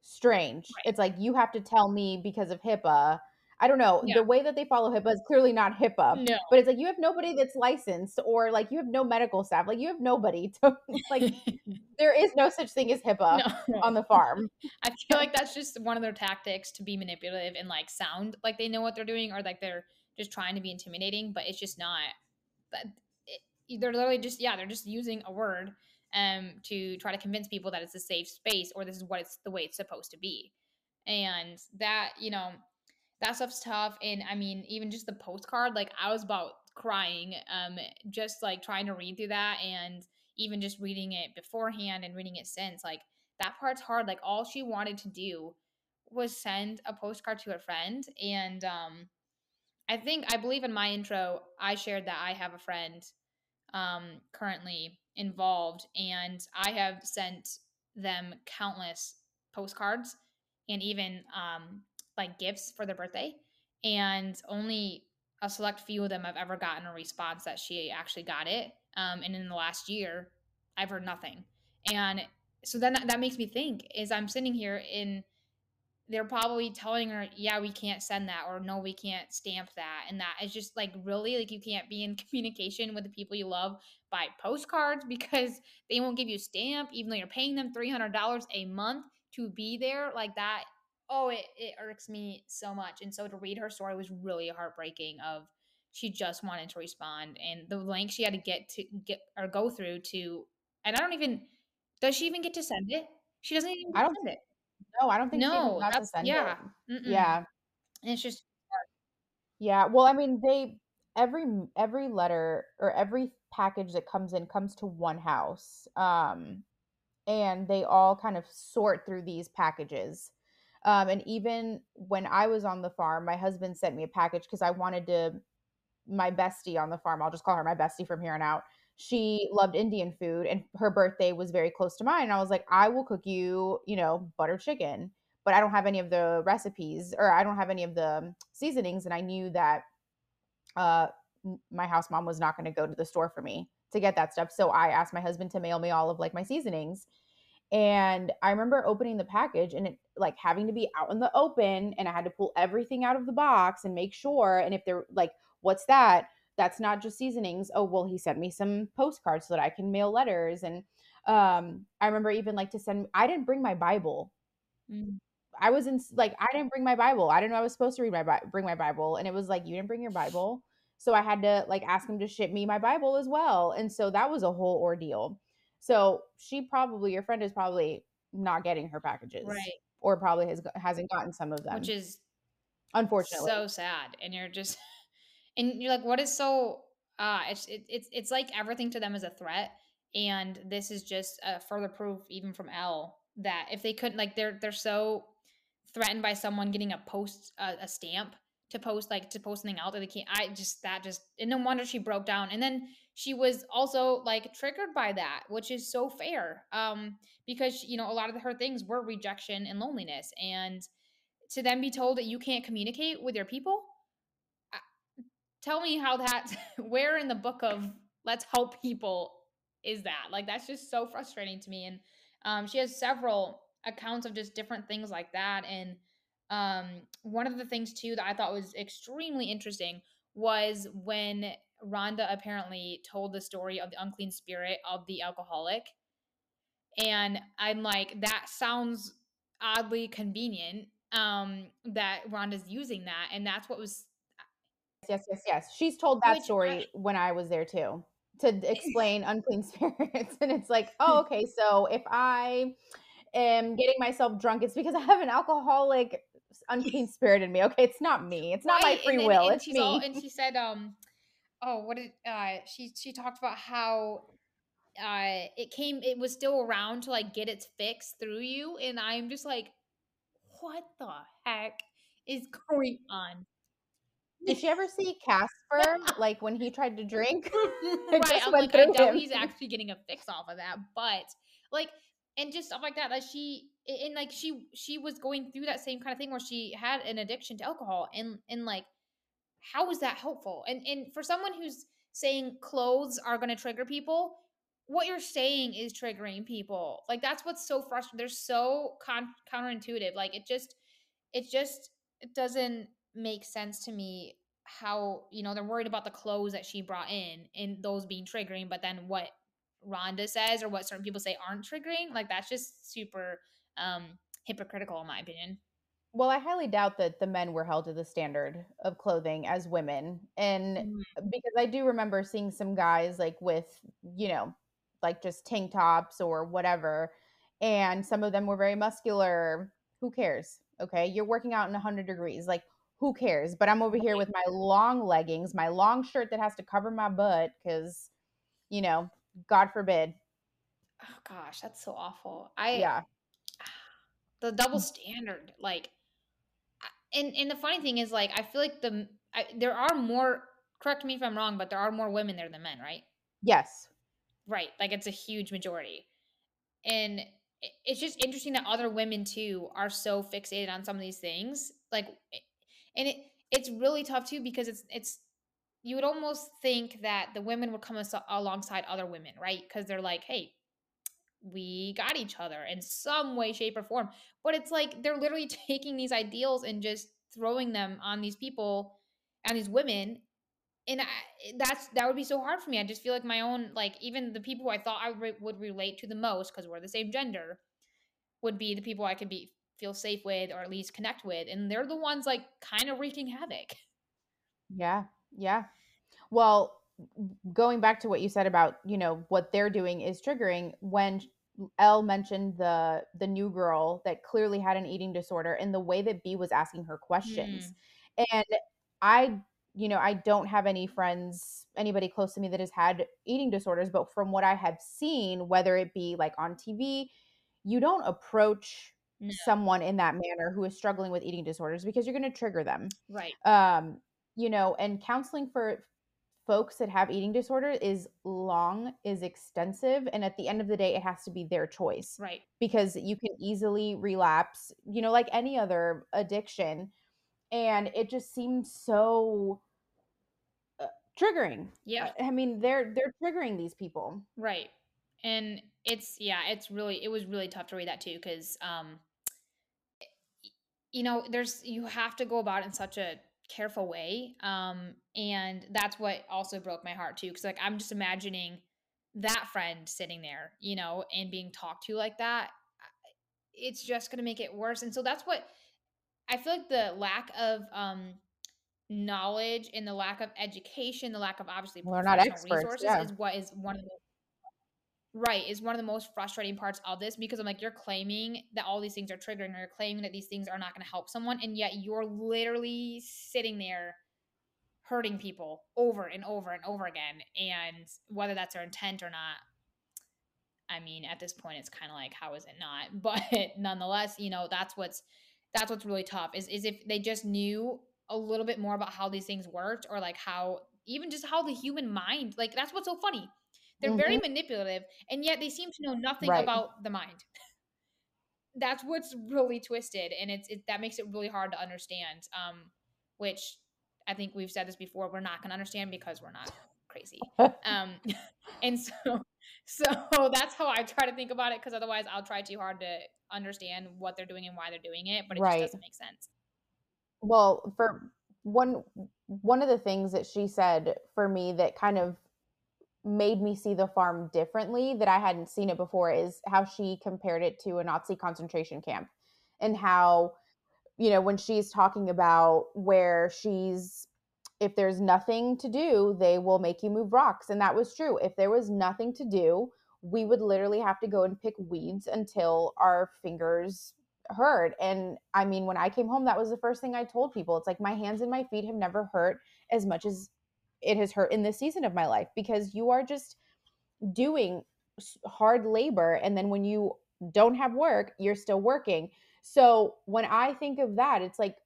strange. Right. It's like you have to tell me because of HIPAA. I don't know. Yeah. The way that they follow HIPAA is clearly not HIPAA. No. But it's like you have nobody that's licensed or like you have no medical staff. Like you have nobody to like there is no such thing as HIPAA no. on the farm. I feel like that's just one of their tactics to be manipulative and like sound like they know what they're doing or like they're just trying to be intimidating, but it's just not. But it, they're literally just yeah, they're just using a word um to try to convince people that it's a safe space or this is what it's the way it's supposed to be. And that, you know, that stuff's tough and I mean, even just the postcard, like I was about crying um just like trying to read through that and even just reading it beforehand and reading it since like that part's hard. Like all she wanted to do was send a postcard to a friend. And um, I think I believe in my intro, I shared that I have a friend um, currently involved, and I have sent them countless postcards and even um, like gifts for their birthday. And only a select few of them have ever gotten a response that she actually got it. Um, and in the last year, I've heard nothing. And so then that, that makes me think is I'm sitting here in they're probably telling her, yeah, we can't send that or no, we can't stamp that. And that is just like really like you can't be in communication with the people you love by postcards because they won't give you a stamp, even though you're paying them $300 a month to be there. Like that, oh, it, it irks me so much. And so to read her story was really heartbreaking of she just wanted to respond and the length she had to get to get or go through to and I don't even does she even get to send it? She doesn't even I don't send it. No, I don't think No, to that's send yeah. it. Yeah. And it's just Yeah. Well, I mean, they every every letter or every package that comes in comes to one house. Um and they all kind of sort through these packages. Um and even when I was on the farm, my husband sent me a package because I wanted to my bestie on the farm, I'll just call her my bestie from here on out. She loved Indian food and her birthday was very close to mine. And I was like, I will cook you, you know, butter chicken, but I don't have any of the recipes or I don't have any of the seasonings. And I knew that uh, my house mom was not going to go to the store for me to get that stuff. So I asked my husband to mail me all of like my seasonings. And I remember opening the package and it like having to be out in the open and I had to pull everything out of the box and make sure. And if they're like, what's that? That's not just seasonings. Oh, well, he sent me some postcards so that I can mail letters. And um, I remember even like to send, I didn't bring my Bible. Mm. I was in like, I didn't bring my Bible. I didn't know I was supposed to read my, bring my Bible. And it was like, you didn't bring your Bible. So I had to like ask him to ship me my Bible as well. And so that was a whole ordeal. So she probably, your friend is probably not getting her packages. right, Or probably has, hasn't gotten some of them. which is unfortunately. so sad. And you're just and you're like, what is so uh it's it, it's it's like everything to them is a threat. And this is just a further proof, even from L, that if they couldn't like they're they're so threatened by someone getting a post a, a stamp to post like to post something out that they can't. I just that just and no wonder she broke down. And then she was also like triggered by that, which is so fair. Um, because you know, a lot of her things were rejection and loneliness. And to then be told that you can't communicate with your people, tell me how that where in the book of let's help people is that like that's just so frustrating to me and um, she has several accounts of just different things like that and um, one of the things too that i thought was extremely interesting was when rhonda apparently told the story of the unclean spirit of the alcoholic and i'm like that sounds oddly convenient um, that rhonda's using that and that's what was yes yes yes. She's told that Which story I- when i was there too to explain unclean spirits and it's like oh okay so if i am getting myself drunk it's because i have an alcoholic unclean spirit in me okay it's not me it's not right. my free and will and it's me all, and she said um oh what did uh she she talked about how uh it came it was still around to like get its fix through you and i'm just like what the heck is going on did you ever see Casper? like when he tried to drink? right. I'm like, I doubt him. he's actually getting a fix off of that. But like and just stuff like that. Like she and like she she was going through that same kind of thing where she had an addiction to alcohol and and like how is that helpful? And and for someone who's saying clothes are going to trigger people, what you're saying is triggering people. Like that's what's so frustrating. They're so con- counterintuitive. Like it just it just it doesn't make sense to me how you know they're worried about the clothes that she brought in and those being triggering but then what rhonda says or what certain people say aren't triggering like that's just super um hypocritical in my opinion well i highly doubt that the men were held to the standard of clothing as women and mm-hmm. because i do remember seeing some guys like with you know like just tank tops or whatever and some of them were very muscular who cares okay you're working out in 100 degrees like who cares? But I'm over here with my long leggings, my long shirt that has to cover my butt because, you know, God forbid. Oh gosh, that's so awful. I yeah. The double mm. standard, like, and and the funny thing is, like, I feel like the I, there are more. Correct me if I'm wrong, but there are more women there than men, right? Yes. Right, like it's a huge majority, and it's just interesting that other women too are so fixated on some of these things. Like and it it's really tough too because it's it's you would almost think that the women would come as- alongside other women, right? Because they're like, hey, we got each other in some way, shape, or form. But it's like they're literally taking these ideals and just throwing them on these people and these women. And I, that's that would be so hard for me. I just feel like my own, like even the people who I thought I re- would relate to the most because we're the same gender, would be the people I could be feel safe with or at least connect with and they're the ones like kind of wreaking havoc yeah yeah well going back to what you said about you know what they're doing is triggering when L mentioned the the new girl that clearly had an eating disorder and the way that B was asking her questions. Mm. And I you know, I don't have any friends, anybody close to me that has had eating disorders, but from what I have seen, whether it be like on TV, you don't approach no. someone in that manner who is struggling with eating disorders because you're going to trigger them. Right. Um, you know, and counseling for folks that have eating disorder is long, is extensive, and at the end of the day it has to be their choice. Right. Because you can easily relapse, you know, like any other addiction, and it just seems so uh, triggering. Yeah. I mean, they're they're triggering these people. Right and it's yeah it's really it was really tough to read that too because um you know there's you have to go about it in such a careful way um and that's what also broke my heart too because like i'm just imagining that friend sitting there you know and being talked to like that it's just going to make it worse and so that's what i feel like the lack of um knowledge and the lack of education the lack of obviously well, not experts, resources yeah. is what is one of the right is one of the most frustrating parts of this because I'm like, you're claiming that all these things are triggering, or you're claiming that these things are not going to help someone, and yet you're literally sitting there hurting people over and over and over again. And whether that's their intent or not, I mean, at this point, it's kind of like, how is it not? But nonetheless, you know, that's what's that's what's really tough is is if they just knew a little bit more about how these things worked or like how even just how the human mind like that's what's so funny they're mm-hmm. very manipulative and yet they seem to know nothing right. about the mind that's what's really twisted and it's it, that makes it really hard to understand um which i think we've said this before we're not going to understand because we're not crazy um and so so that's how i try to think about it because otherwise i'll try too hard to understand what they're doing and why they're doing it but it right. just doesn't make sense well for one one of the things that she said for me that kind of made me see the farm differently that I hadn't seen it before is how she compared it to a Nazi concentration camp and how you know when she's talking about where she's if there's nothing to do they will make you move rocks. And that was true. If there was nothing to do we would literally have to go and pick weeds until our fingers hurt. And i mean when i came home that was the first thing i told people. It's like my hands and my feet have never hurt as much as it has hurt in this season of my life because you are just doing hard labor and then when you don't have work you're still working. So when i think of that it's like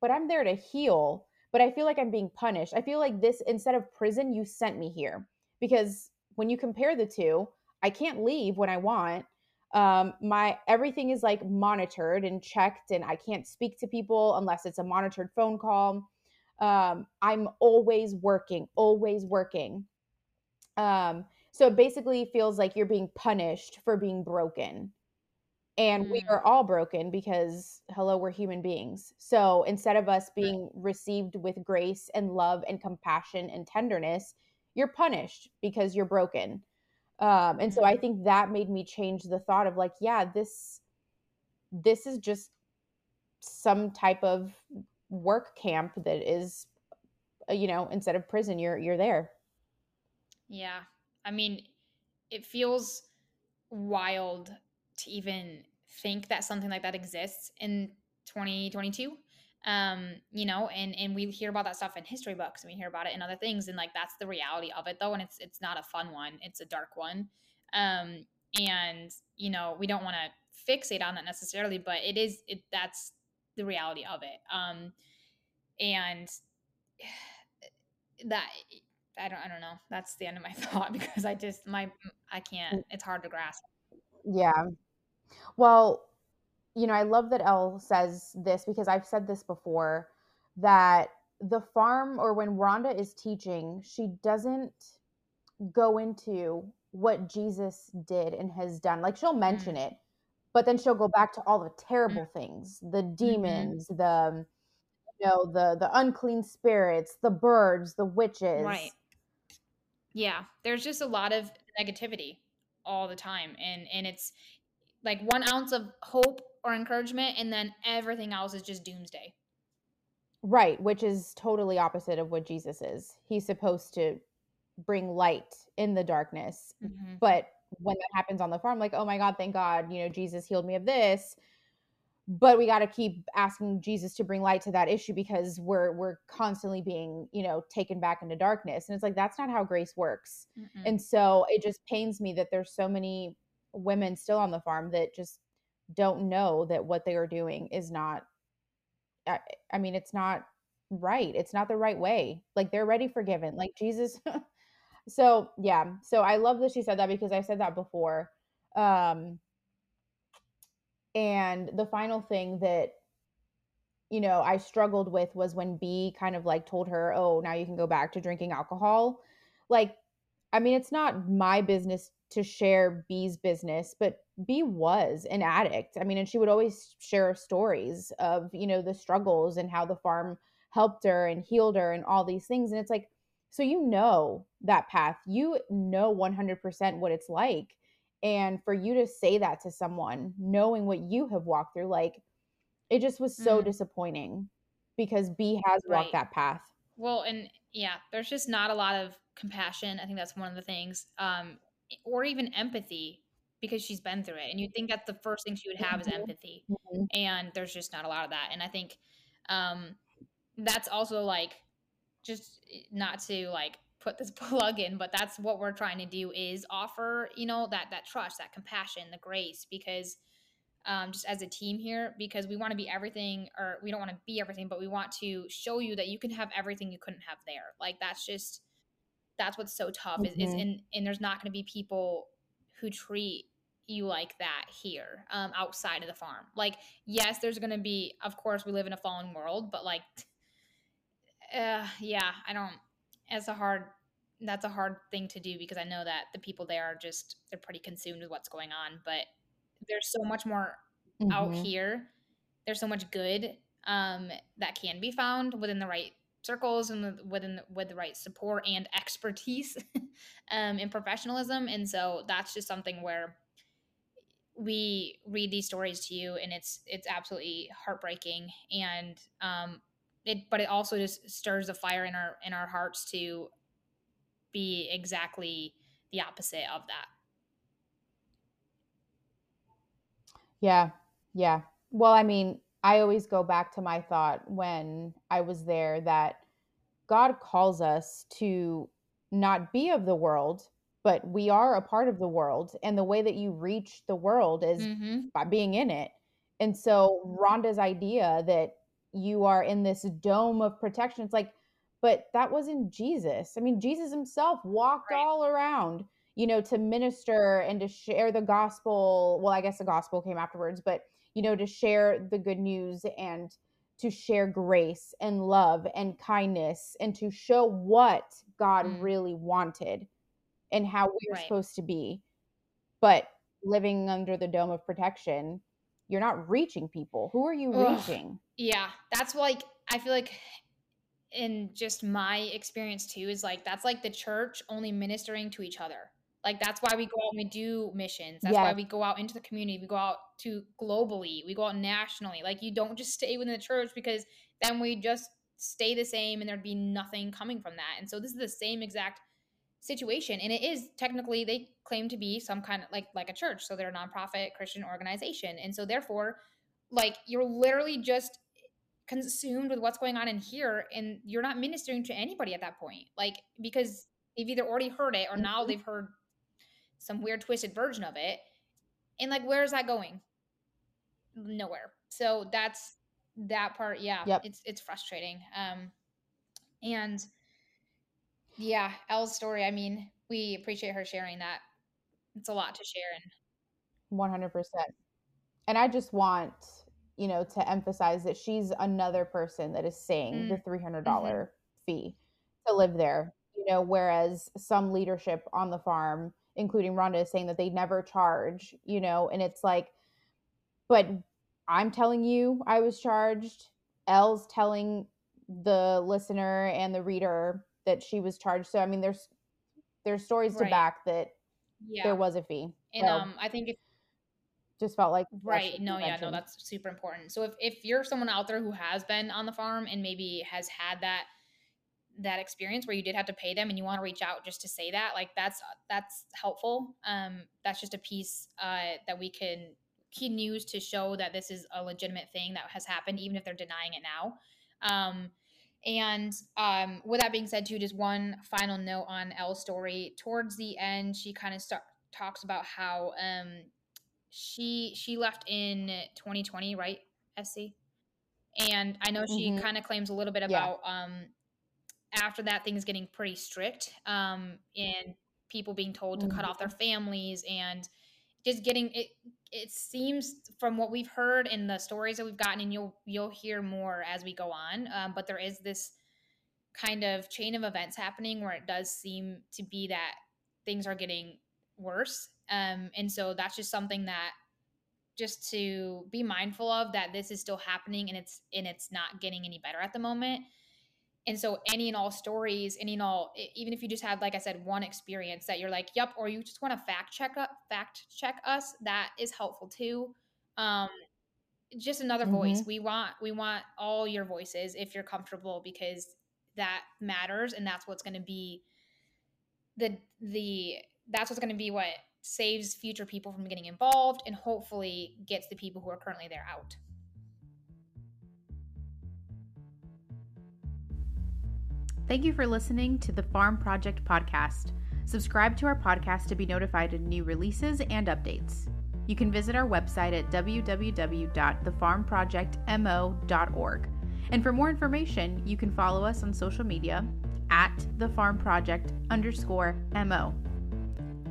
but i'm there to heal but i feel like i'm being punished. I feel like this instead of prison you sent me here because when you compare the two i can't leave when i want. Um my everything is like monitored and checked and i can't speak to people unless it's a monitored phone call um, I'm always working, always working. Um, so it basically feels like you're being punished for being broken. And mm. we are all broken because, hello, we're human beings. So instead of us being received with grace and love and compassion and tenderness, you're punished because you're broken. Um, and so I mm-hmm. think that made me change the thought of like, yeah, this this is just some type of work camp that is uh, you know instead of prison you're you're there. Yeah. I mean it feels wild to even think that something like that exists in 2022 um you know and and we hear about that stuff in history books and we hear about it in other things and like that's the reality of it though and it's it's not a fun one it's a dark one. Um and you know we don't want to fixate on that necessarily but it is it that's the reality of it. Um, and that I don't I don't know. That's the end of my thought because I just my I can't. Mm. It's hard to grasp. Yeah. Well, you know, I love that L says this because I've said this before that the farm or when Rhonda is teaching, she doesn't go into what Jesus did and has done. Like she'll mention mm. it, but then she'll go back to all the terrible mm. things the mm-hmm. demons mm-hmm. the you know the the unclean spirits the birds the witches right yeah there's just a lot of negativity all the time and and it's like one ounce of hope or encouragement and then everything else is just doomsday right which is totally opposite of what jesus is he's supposed to bring light in the darkness mm-hmm. but when that happens on the farm like oh my god thank god you know jesus healed me of this. But we got to keep asking jesus to bring light to that issue because we're we're constantly being you know taken back into darkness. And it's like that's not how grace works. Mm-hmm. and so it just pains me that there's so many women still on the farm that just don't know that what they are doing is not I, I mean it's not right. It's not the right way. Like they're already forgiven. Like jesus so yeah so i love that she said that because i said that before um and the final thing that you know i struggled with was when b kind of like told her oh now you can go back to drinking alcohol. Like i mean it's not my business to share b's business but b was an addict. I mean and she would always share stories of you know the struggles and how the farm helped her and healed her and all these things and it's like so you know that path. You know 100% what it's like. And for you to say that to someone, knowing what you have walked through, like it just was so mm. disappointing because B has walked right. that path. Well, and yeah, there's just not a lot of compassion. I think that's one of the things. Um, or even empathy because she's been through it. And you think that's the first thing she would have mm-hmm. is empathy. Mm-hmm. And there's just not a lot of that. And I think um, that's also like just eh, not to like put this plug in but that's what we're trying to do is offer you know that that trust that compassion the grace because um, just as a team here because we want to be everything or we don't want to be everything but we want to show you that you can have everything you couldn't have there like that's just that's what's so tough is, is Mhm. and and there's not going to be people who treat you like that here um outside of the farm like yes there's going to be of course we live in a fallen world but like uh yeah i don't it's a hard that's a hard thing to do because i know that the people there are just they're pretty consumed with what's going on but there's so much more out Mhm. here. There's so much good um, that can be found within the right circles and within the, with the right support and expertise um, and professionalism. And so that's just something where we read these stories to you and it's it's absolutely heartbreaking. And um it but it also just stirs a fire in our in our hearts to be exactly the opposite of that Yeah. Yeah. Well, I mean, I always go back to my thought when I was there that God calls us to not be of the world, but we are a part of the world. And the way that you reach the world is mm-hmm. by being in it. And so Rhonda's idea that you are in this dome of protection, it's like, but that wasn't Jesus. I mean, Jesus himself walked Right. all around, you know, to minister and to share the gospel. Well, I guess the gospel came afterwards, but, you know, to share the good news and to share grace and love and kindness and to show what God Mm. really wanted and how we are Right. supposed to be. But living under the dome of protection, you're not reaching people. Who are you Ugh. reaching? Yeah, that's like I feel like in just my experience too is like that's like the church only ministering to each other. Like that's why we go out and we do missions. That's why we go out into the community. We go out to globally. We go out nationally. Like you don't just stay within the church because then we just stay the same and there'd be nothing coming from that. And so this is the same exact situation and it is technically they claim to be some kind of like like a church so they're a nonprofit christian organization and so therefore like you're literally just consumed with what's going on in here and you're not ministering to anybody at that point like because they've either already heard it or now Mhm. they've heard some weird twisted version of it and like where is that going nowhere so that's that part yeah Yep. it's it's frustrating um and yeah L's story i mean we appreciate her sharing that it's a lot to share and 100%. And I just want, you know, to emphasize that she's another person that is saying the Mm. $300 fee to live there, you know, whereas some leadership on the farm, including Rhonda, is saying that they never charge, you know, and it's like, but I'm telling you, I was charged. Elle's telling the listener and the reader that she was charged. So I mean, there's there's stories to back that yeah there was a fee. and so- um i think if Just felt like Right. No, yeah, no, that's super important. So if, if you're someone out there who has been on the farm and maybe has had that that experience where you did have to pay them and you want to reach out just to say that, like that's that's helpful. Um that's just a piece uh that we can can use to show that this is a legitimate thing that has happened, even if they're denying it now. Um and um, with that being said, too, just one final note on L's story. Towards the end, she kind of start, talks about how um, she she left in 2020, right, SC? And I know she Mhm. kind of claims a little bit Yeah. about um, after that things getting pretty strict um, and people being told to cut off their families and just getting it it seems from what we've heard and the stories that we've gotten and you'll you'll hear more as we go on um, but there is this kind of chain of events happening where it does seem to be that things are getting worse um, and so that's just something that just to be mindful of that this is still happening and it's and it's not getting any better at the moment. And so any and all stories any and all even if you just had like i said one experience that you're like yep or you just want to fact check up fact check us that is helpful too. Um just another voice we want we want all your voices if you're comfortable because that matters and that's what's going to be the the that's what's going to be what saves future people from getting involved and hopefully gets the people who are currently there out Thank you for listening to the Farm Project Podcast. Subscribe to our podcast to be notified of new releases and updates. You can visit our website at www.thefarmprojectmo.org. And for more information, you can follow us on social media at the farm project underscore MO.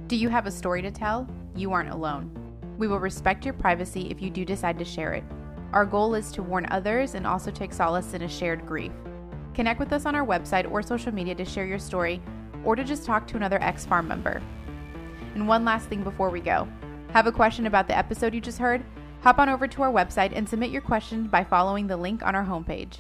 Do you have a story to tell? You aren't alone. We will respect your privacy if you do decide to share it. Our goal is to warn others and also take solace in a shared grief. Connect with us on our website or social media to share your story or to just talk to another X Farm member. And one last thing before we go have a question about the episode you just heard? Hop on over to our website and submit your question by following the link on our homepage.